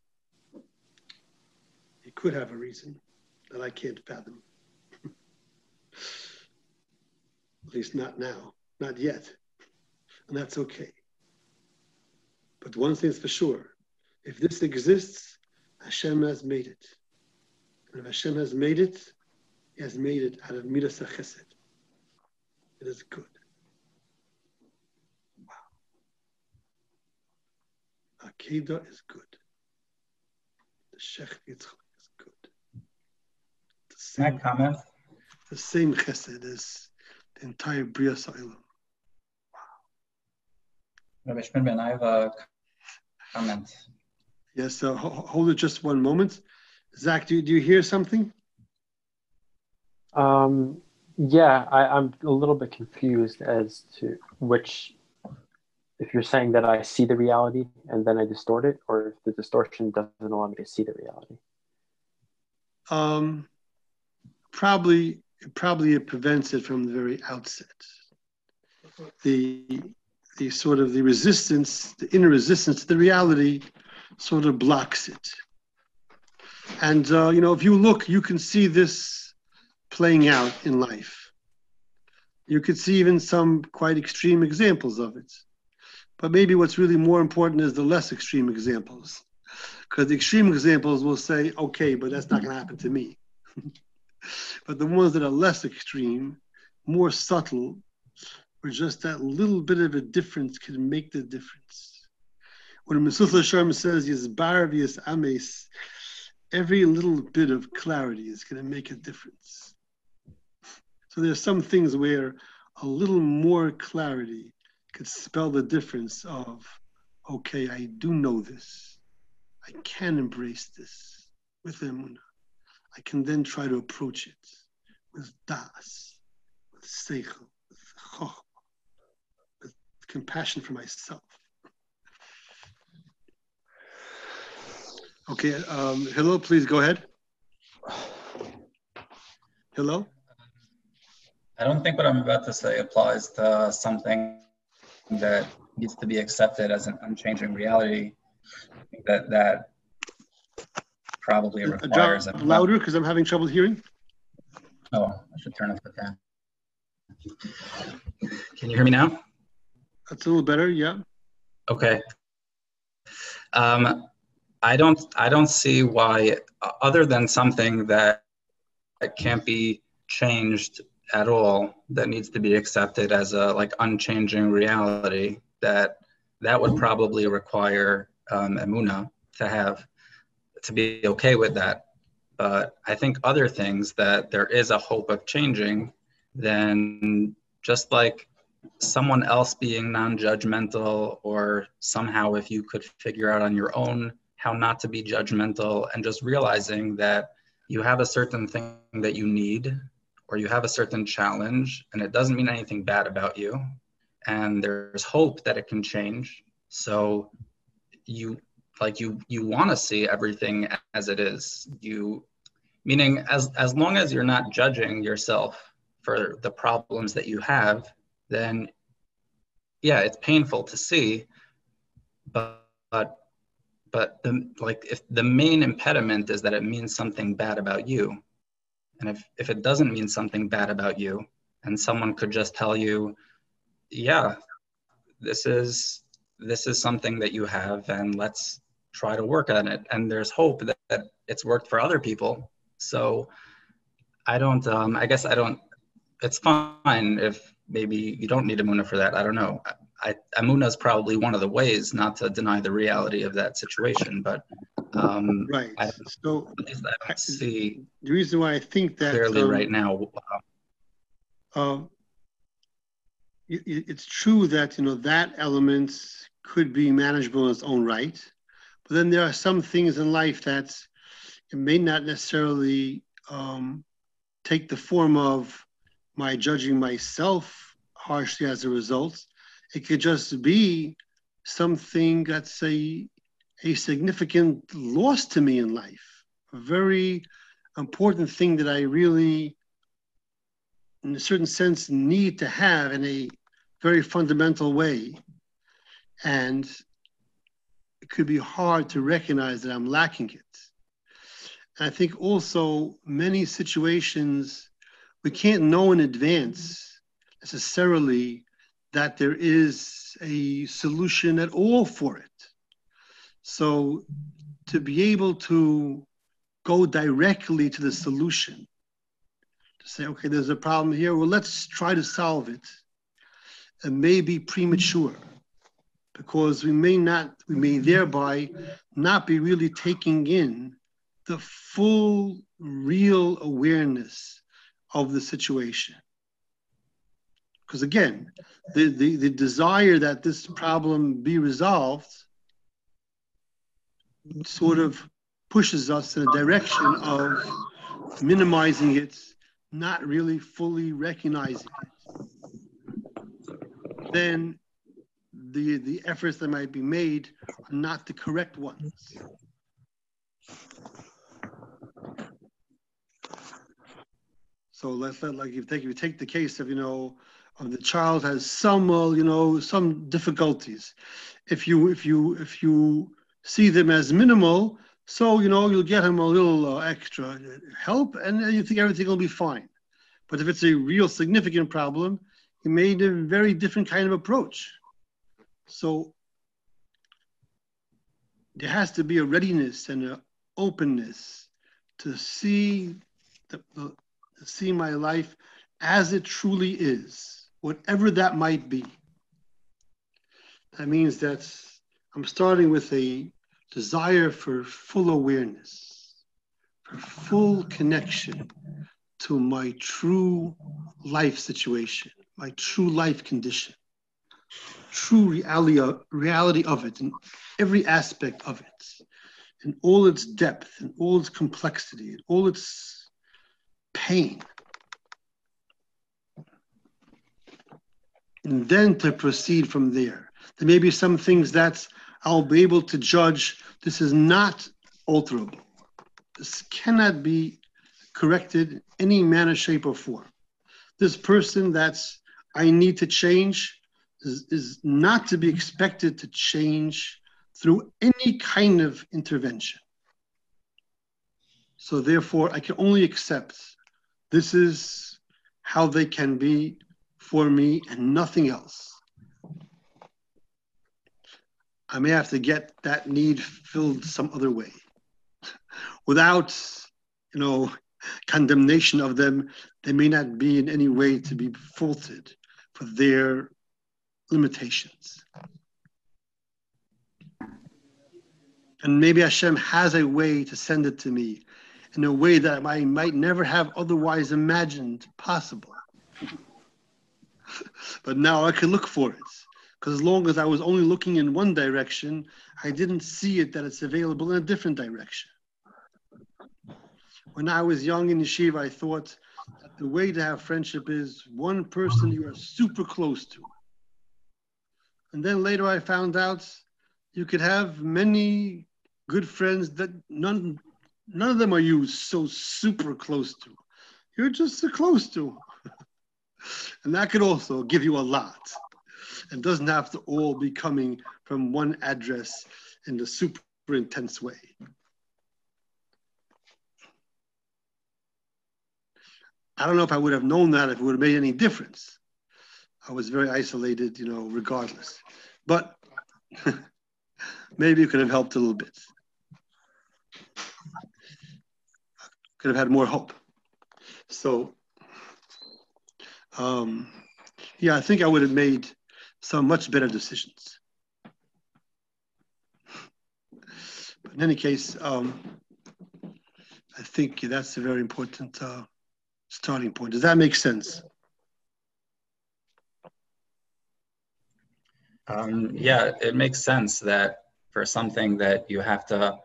Speaker 1: He could have a reason that I can't fathom. At least not now, not yet. And that's okay. But one thing's for sure if this exists, Hashem has made it. And if Hashem has made it, He has made it out of Midas Chesed. It is good. Akeda is good. The Sheikh Yitzchak is good. The same,
Speaker 5: comment?
Speaker 1: The same chesed as the entire Briyas Ha'olam.
Speaker 5: Wow. Rabbi Schmidman, I have a comment.
Speaker 1: Yes, so hold it just one moment. Zach, do, do you hear something?
Speaker 4: Um, yeah, I, I'm a little bit confused as to which if you're saying that I see the reality and then I distort it, or if the distortion doesn't allow me to see the reality?
Speaker 1: Um, probably, probably it prevents it from the very outset. The the sort of the resistance, the inner resistance to the reality, sort of blocks it. And uh, you know, if you look, you can see this playing out in life. You could see even some quite extreme examples of it. But maybe what's really more important is the less extreme examples. Because the extreme examples will say, okay, but that's not going to happen to me. but the ones that are less extreme, more subtle, where just that little bit of a difference can make the difference. When Mesillas Yesharim says, Yizbar ames, every little bit of clarity is going to make a difference. So there's some things where a little more clarity could spell the difference of, okay, I do know this. I can embrace this with emunah. I can then try to approach it with das, with seichel, with chokhmah, with compassion for myself. Okay, um, hello, please go ahead. Hello?
Speaker 5: I don't think what I'm about to say applies to something that needs to be accepted as an unchanging reality, I think that that probably
Speaker 1: Uh,
Speaker 5: requires a
Speaker 1: louder because I'm having trouble hearing.
Speaker 5: Oh, I should turn up the fan. Can you hear me now?
Speaker 1: That's a little better. Yeah.
Speaker 5: Okay. Um, I don't, I don't see why, other than something that, that can't be changed at all, that needs to be accepted as a like unchanging reality, that that would probably require um, Emuna to have, to be okay with that. But I think other things that there is a hope of changing, then just like someone else being non-judgmental or somehow if you could figure out on your own how not to be judgmental and just realizing that you have a certain thing that you need or you have a certain challenge and it doesn't mean anything bad about you and there's hope that it can change. So you like you you want to see everything as it is. You meaning as as long as you're not judging yourself for the problems that you have then yeah, it's painful to see, but but but the like if the main impediment is that it means something bad about you, and if if it doesn't mean something bad about you, and someone could just tell you, yeah, this is this is something that you have, and let's try to work on it, and there's hope that, that it's worked for other people. So I don't. Um, I guess I don't. It's fine if maybe you don't need Amuna for that. I don't know. I, Amuna is probably one of the ways not to deny the reality of that situation, but um,
Speaker 1: Right.
Speaker 5: I-
Speaker 1: So
Speaker 5: at least I don't see
Speaker 1: the reason why I think that
Speaker 5: clearly
Speaker 1: um,
Speaker 5: right now.
Speaker 1: it, it- it's true that you know that element could be manageable in its own right, but then there are some things in life that it may not necessarily um, take the form of my judging myself harshly as a result. It could just be something that's a a significant loss to me in life, a very important thing that I really in a certain sense, need to have in a very fundamental way. And it could be hard to recognize that I'm lacking it. And I think also many situations we can't know in advance necessarily that there is a solution at all for it. So to be able to go directly to the solution to say, okay, there's a problem here. Well, let's try to solve it. It may be premature because we may not, we may thereby not be really taking in the full, real awareness of the situation. Because again, the, the, the desire that this problem be resolved sort of pushes us in a direction of minimizing it not really fully recognizing it, then the the efforts that might be made are not the correct ones. So let's let like if take if you take the case of you know of the child has some uh, you know some difficulties, if you if you if you see them as minimal, so, you know, you'll get him a little uh, extra help and you think everything will be fine. But if it's a real significant problem, he made a very different kind of approach. So there has to be a readiness and an openness to see the, the see my life as it truly is, whatever that might be. That means that I'm starting with a desire for full awareness, for full connection to my true life situation, my true life condition, true reality of, reality of it, and every aspect of it, in all its depth, and all its complexity, and all its pain. And then to proceed from there. There may be some things that I'll be able to judge this is not alterable. This cannot be corrected any manner, shape, or form. This person that's I need to change, is, is not to be expected to change through any kind of intervention. So therefore, I can only accept this is how they can be for me and nothing else. I may have to get that need filled some other way without, you know, condemnation of them. They may not be in any way to be faulted for their limitations. And maybe Hashem has a way to send it to me in a way that I might never have otherwise imagined possible. but now I can look for it. Because as long as I was only looking in one direction, I didn't see it that it's available in a different direction. When I was young in yeshiva, I thought that the way to have friendship is one person you are super close to. And then later I found out you could have many good friends that none none of them are you so super close to. You're just so close to. And that could also give you a lot. It doesn't have to all be coming from one address in a super intense way. I don't know if I would have known that if it would have made any difference. I was very isolated, you know, regardless. But maybe it could have helped a little bit. Could have had more hope. So, um, yeah, I think I would have made some much better decisions. But in any case, um, I think that's a very important uh, starting point. Does that make sense?
Speaker 5: Um, yeah, it makes sense that for something that you have to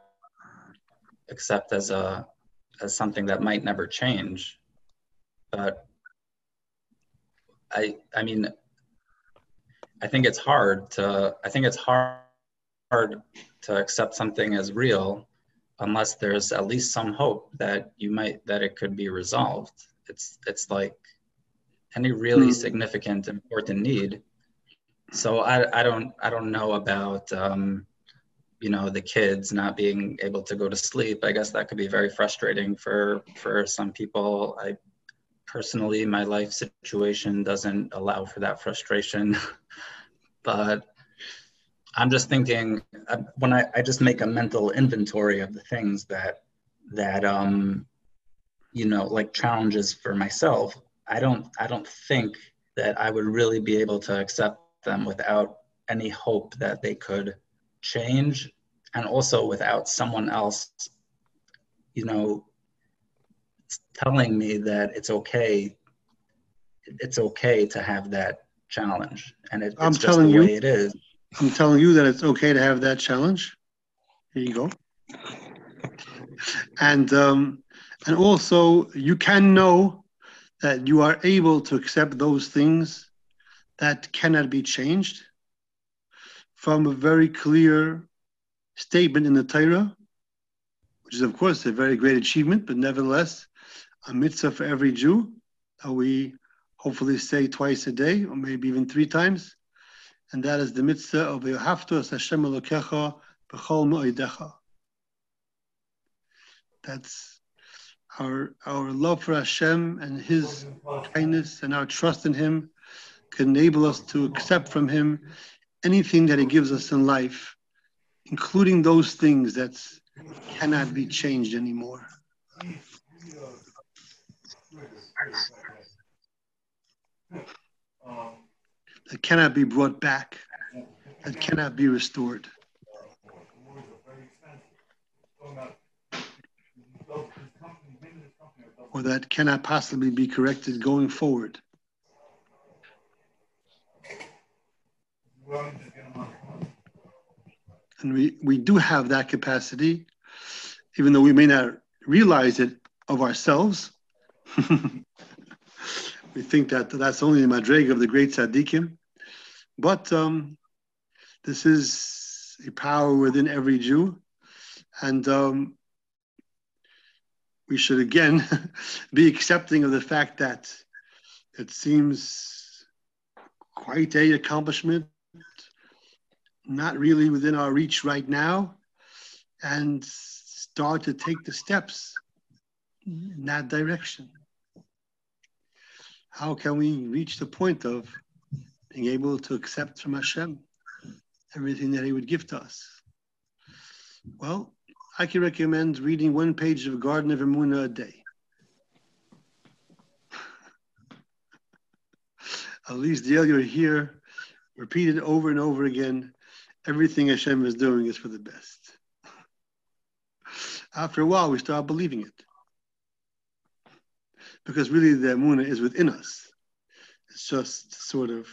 Speaker 5: accept as a as something that might never change, but I I mean I think it's hard to I think it's hard hard to accept something as real unless there's at least some hope that you might that it could be resolved. It's it's like any really mm. significant important need. So I I don't I don't know about um, you know the kids not being able to go to sleep. I guess that could be very frustrating for for some people. I personally my life situation doesn't allow for that frustration. but I'm just thinking uh, when I, I just make a mental inventory of the things that that um you know like challenges for myself I don't I don't think that I would really be able to accept them without any hope that they could change and also without someone else you know telling me that it's okay it's okay to have that challenge, and it,
Speaker 1: I'm
Speaker 5: just
Speaker 1: telling you.
Speaker 5: it is.
Speaker 1: I'm telling you that it's okay to have that challenge. Here you go. And um, and also you can know that you are able to accept those things that cannot be changed from a very clear statement in the Torah, which is of course a very great achievement, but nevertheless a mitzvah for every Jew that we hopefully say twice a day, or maybe even three times. And that is the mitzvah of Yohaftos Hashem Elokecha B'chol Mo'idecha. That's our, our love for Hashem and His kindness and our trust in Him can enable us to accept from Him anything that He gives us in life, including those things that cannot be changed anymore cannot be brought back, that cannot be restored. Or that cannot possibly be corrected going forward. And we, we do have that capacity, even though we may not realize it of ourselves. we think that that's only the madreg of the great tzaddikim, but um, this is a power within every Jew, and um, we should again be accepting of the fact that it seems quite a accomplishment, not really within our reach right now, and start to take the steps in that direction. How can we reach the point of being able to accept from Hashem everything that He would give to us? Well, I can recommend reading one page of Garden of Emunah a day. At least the you're here, repeated over and over again. Everything Hashem is doing is for the best. After a while, we start believing it. Because really, the Emunah is within us. It's just sort of,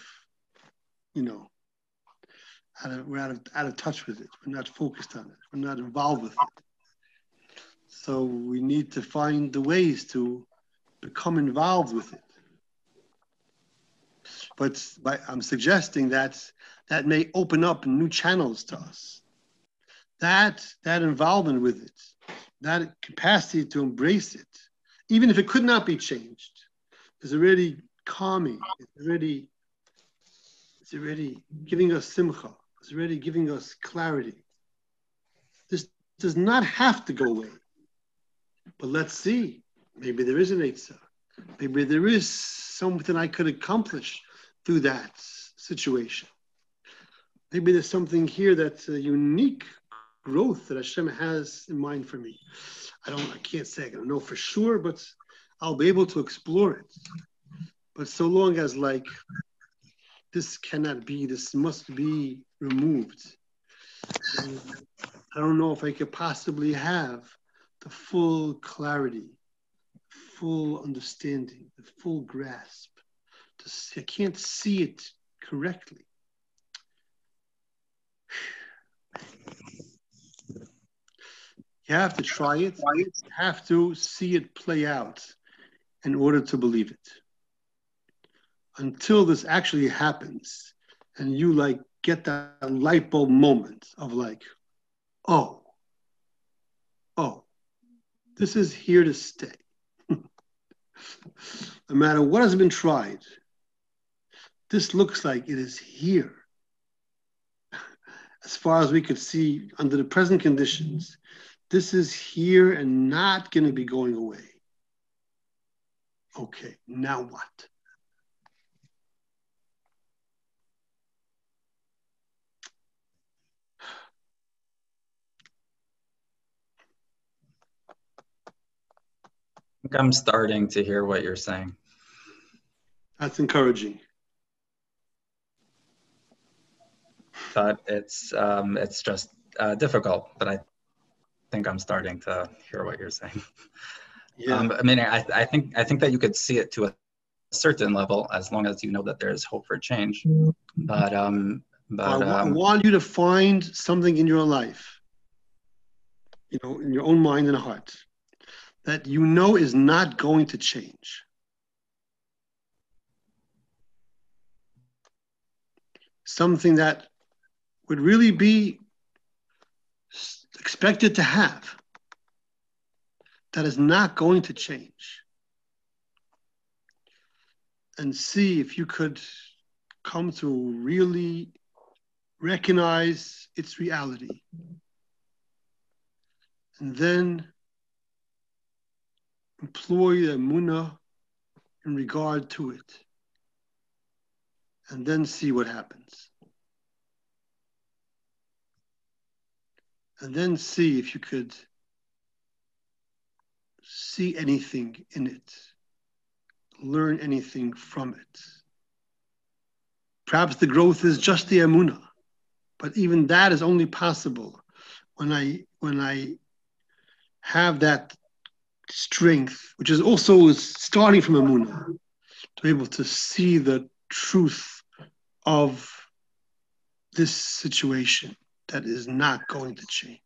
Speaker 1: you know, out of, we're out of, out of touch with it. We're not focused on it. We're not involved with it. So we need to find the ways to become involved with it. But by, I'm suggesting that that may open up new channels to us. That that involvement with it, that capacity to embrace it, even if it could not be changed, is already calming. It's already it's already giving us simcha is already giving us clarity. This does not have to go away. But let's see. Maybe there is an Eitzah. Maybe there is something I could accomplish through that situation. Maybe there's something here that's a unique growth that Hashem has in mind for me. I don't, I can't say I don't know for sure, but I'll be able to explore it. But so long as like this cannot be, this must be removed. And I don't know if I could possibly have the full clarity, full understanding, the full grasp. I can't see it correctly. You have to try it. You have to see it play out in order to believe it until this actually happens and you like get that light bulb moment of like, oh, oh, this is here to stay. no matter what has been tried, this looks like it is here. As far as we could see under the present conditions, this is here and not going to be going away. Okay, now what?
Speaker 5: I'm starting to hear what you're saying.
Speaker 1: That's encouraging.
Speaker 5: But it's um, it's just uh, difficult. But I think I'm starting to hear what you're saying. Yeah. Um, I mean, I, I think I think that you could see it to a certain level as long as you know that there is hope for change. But um, but
Speaker 1: I,
Speaker 5: um,
Speaker 1: want you to find something in your life, you know, in your own mind and heart, that you know is not going to change. Something that would really be expected to have that is not going to change. And see if you could come to really recognize its reality. And then employ the muna in regard to it, and then see what happens. And then see if you could see anything in it, learn anything from it. Perhaps the growth is just the amuna, but even that is only possible when I when I have that strength, which is also starting from Amunah, to be able to see the truth of this situation that is not going to change.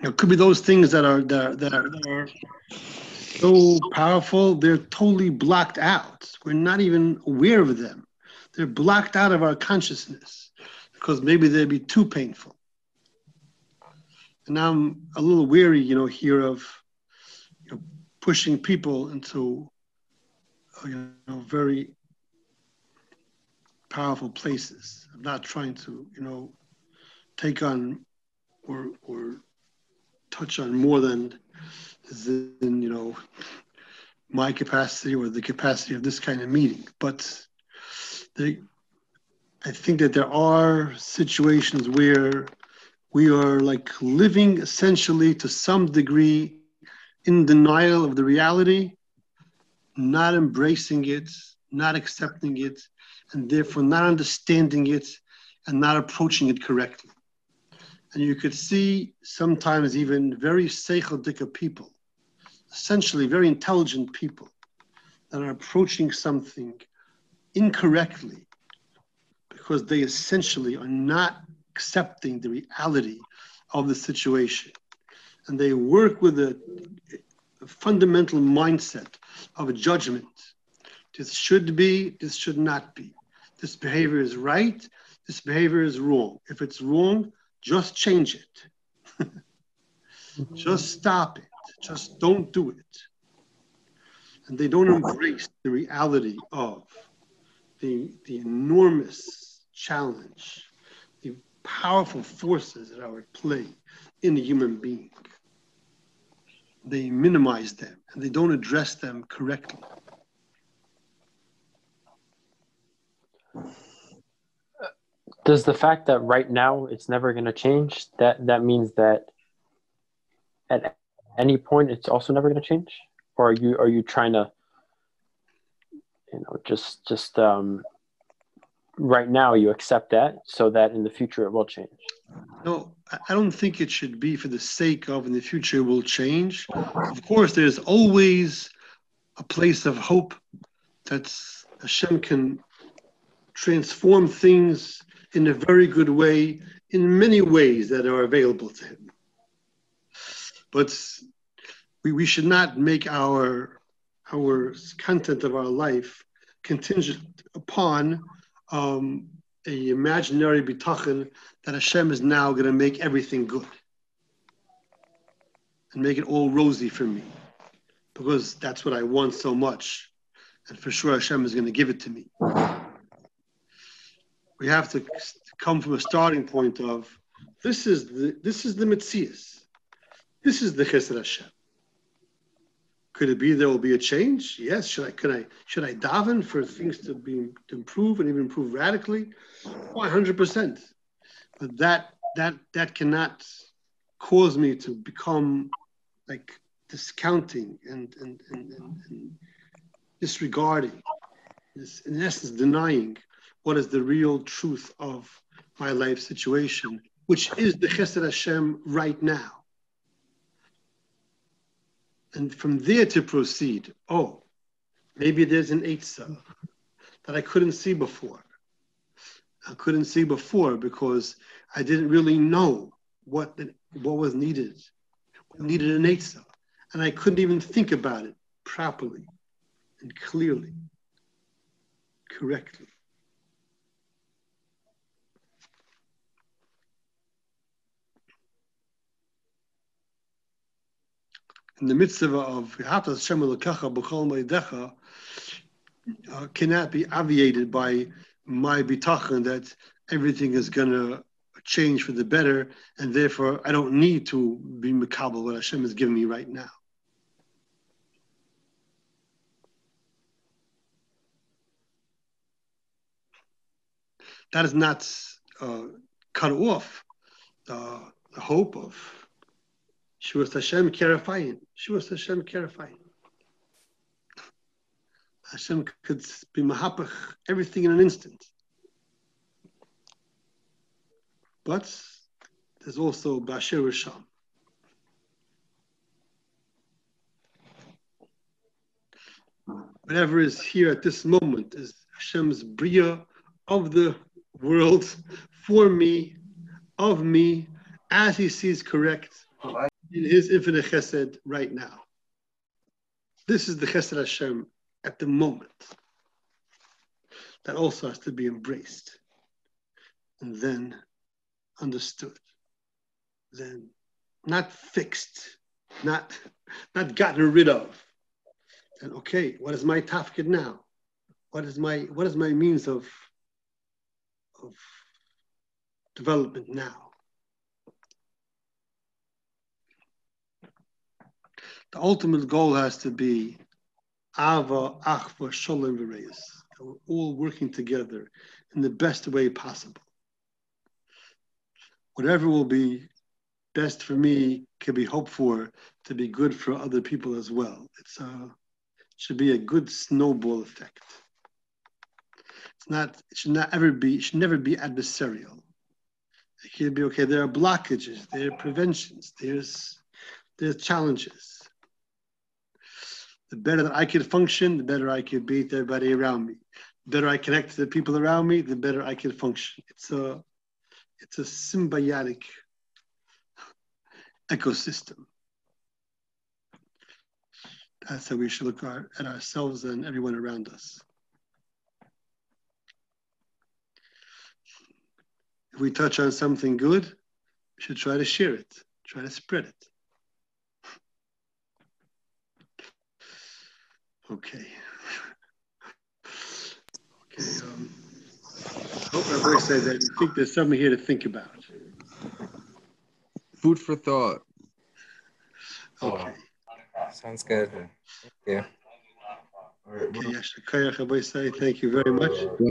Speaker 1: It could be those things that are that are, that are, that are so powerful, they're totally blocked out. We're not even aware of them. They're blocked out of our consciousness because maybe they'd be too painful. And I'm a little weary, you know, here of you know, pushing people into uh, you know very powerful places. I'm not trying to you know take on or or touch on more than than you know my capacity or the capacity of this kind of meeting. But the, I think that there are situations where we are like living essentially to some degree in denial of the reality, not embracing it, not accepting it, and therefore not understanding it and not approaching it correctly. And you could see sometimes even very seichel people essentially very intelligent people that are approaching something incorrectly because they essentially are not accepting the reality of the situation. And they work with a, a fundamental mindset of a judgment. This should be, this should not be. This behavior is right, this behavior is wrong. If it's wrong, just change it. just stop it. Just don't do it. And they don't embrace the reality of the, the enormous challenge, the powerful forces that are at play in a human being. They minimize them and they don't address them correctly.
Speaker 4: Does the fact that right now it's never going to change that that means that at any point it's also never going to change or are you are you trying to you know just just um right now you accept that so that in the future it will change?
Speaker 1: No i don't think it should be for the sake of in the future it will change. Of course there's always a place of hope that hashem can transform things in a very good way in many ways that are available to him. But we, we should not make our our content of our life contingent upon um, a imaginary bitachon that Hashem is now going to make everything good and make it all rosy for me because that's what I want so much, and for sure Hashem is going to give it to me. We have to come from a starting point of this is the this is the metzius. This is the Chesed Hashem. Could it be there will be a change? Yes. Should I could I should I daven for things to be to improve and even improve radically? One hundred percent. But that that that cannot cause me to become like discounting and and, and, and, and disregarding, in essence, denying what is the real truth of my life situation, which is the Chesed Hashem right now and from there to proceed. Oh, maybe there's an Eitzah that I couldn't see before. I couldn't see before because I didn't really know what the, what was needed. What needed an Eitzah. And I couldn't even think about it properly and clearly, correctly. In the mitzvah of Hashem B'chol uh, cannot be obviated by my bitachon that everything is going to change for the better, and therefore I don't need to be makabel what Hashem is giving me right now. That is not uh, cut off uh, the hope of was Hashem she was Hashem K'heref Ayin. Hashem could be mahapach everything in an instant. But there's also Bashir Risham. Whatever is here at this moment is Hashem's bria of the world for me, of me, as he sees correct in his infinite chesed right now. This is the chesed Hashem at the moment. That also has to be embraced and then understood. Then not fixed, not, not gotten rid of, then okay, what is my tafkid now? What is my what is my means of of development now? The ultimate goal has to be Ahava, Achva, Shalom, V'Reus. We're all working together in the best way possible. Whatever will be best for me can be hoped for to be good for other people as well. It's a, it should be a good snowball effect. It's not, it should not ever be, it should never be adversarial. It can be okay, there are blockages, there are preventions, there's there's challenges. The better that I could function, the better I could beat everybody around me. The better I connect to the people around me, the better I can function. It's a it's a symbiotic ecosystem. That's how we should look at ourselves and everyone around us. If we touch on something good, we should try to share it, try to spread it. Okay. Okay. Um, I hope my voice said that. I think there's something here to think about.
Speaker 6: Food for thought.
Speaker 1: Okay.
Speaker 2: Sounds good. Yeah. you.
Speaker 6: All right,
Speaker 1: Okay, Yasher Koach Thank you very much.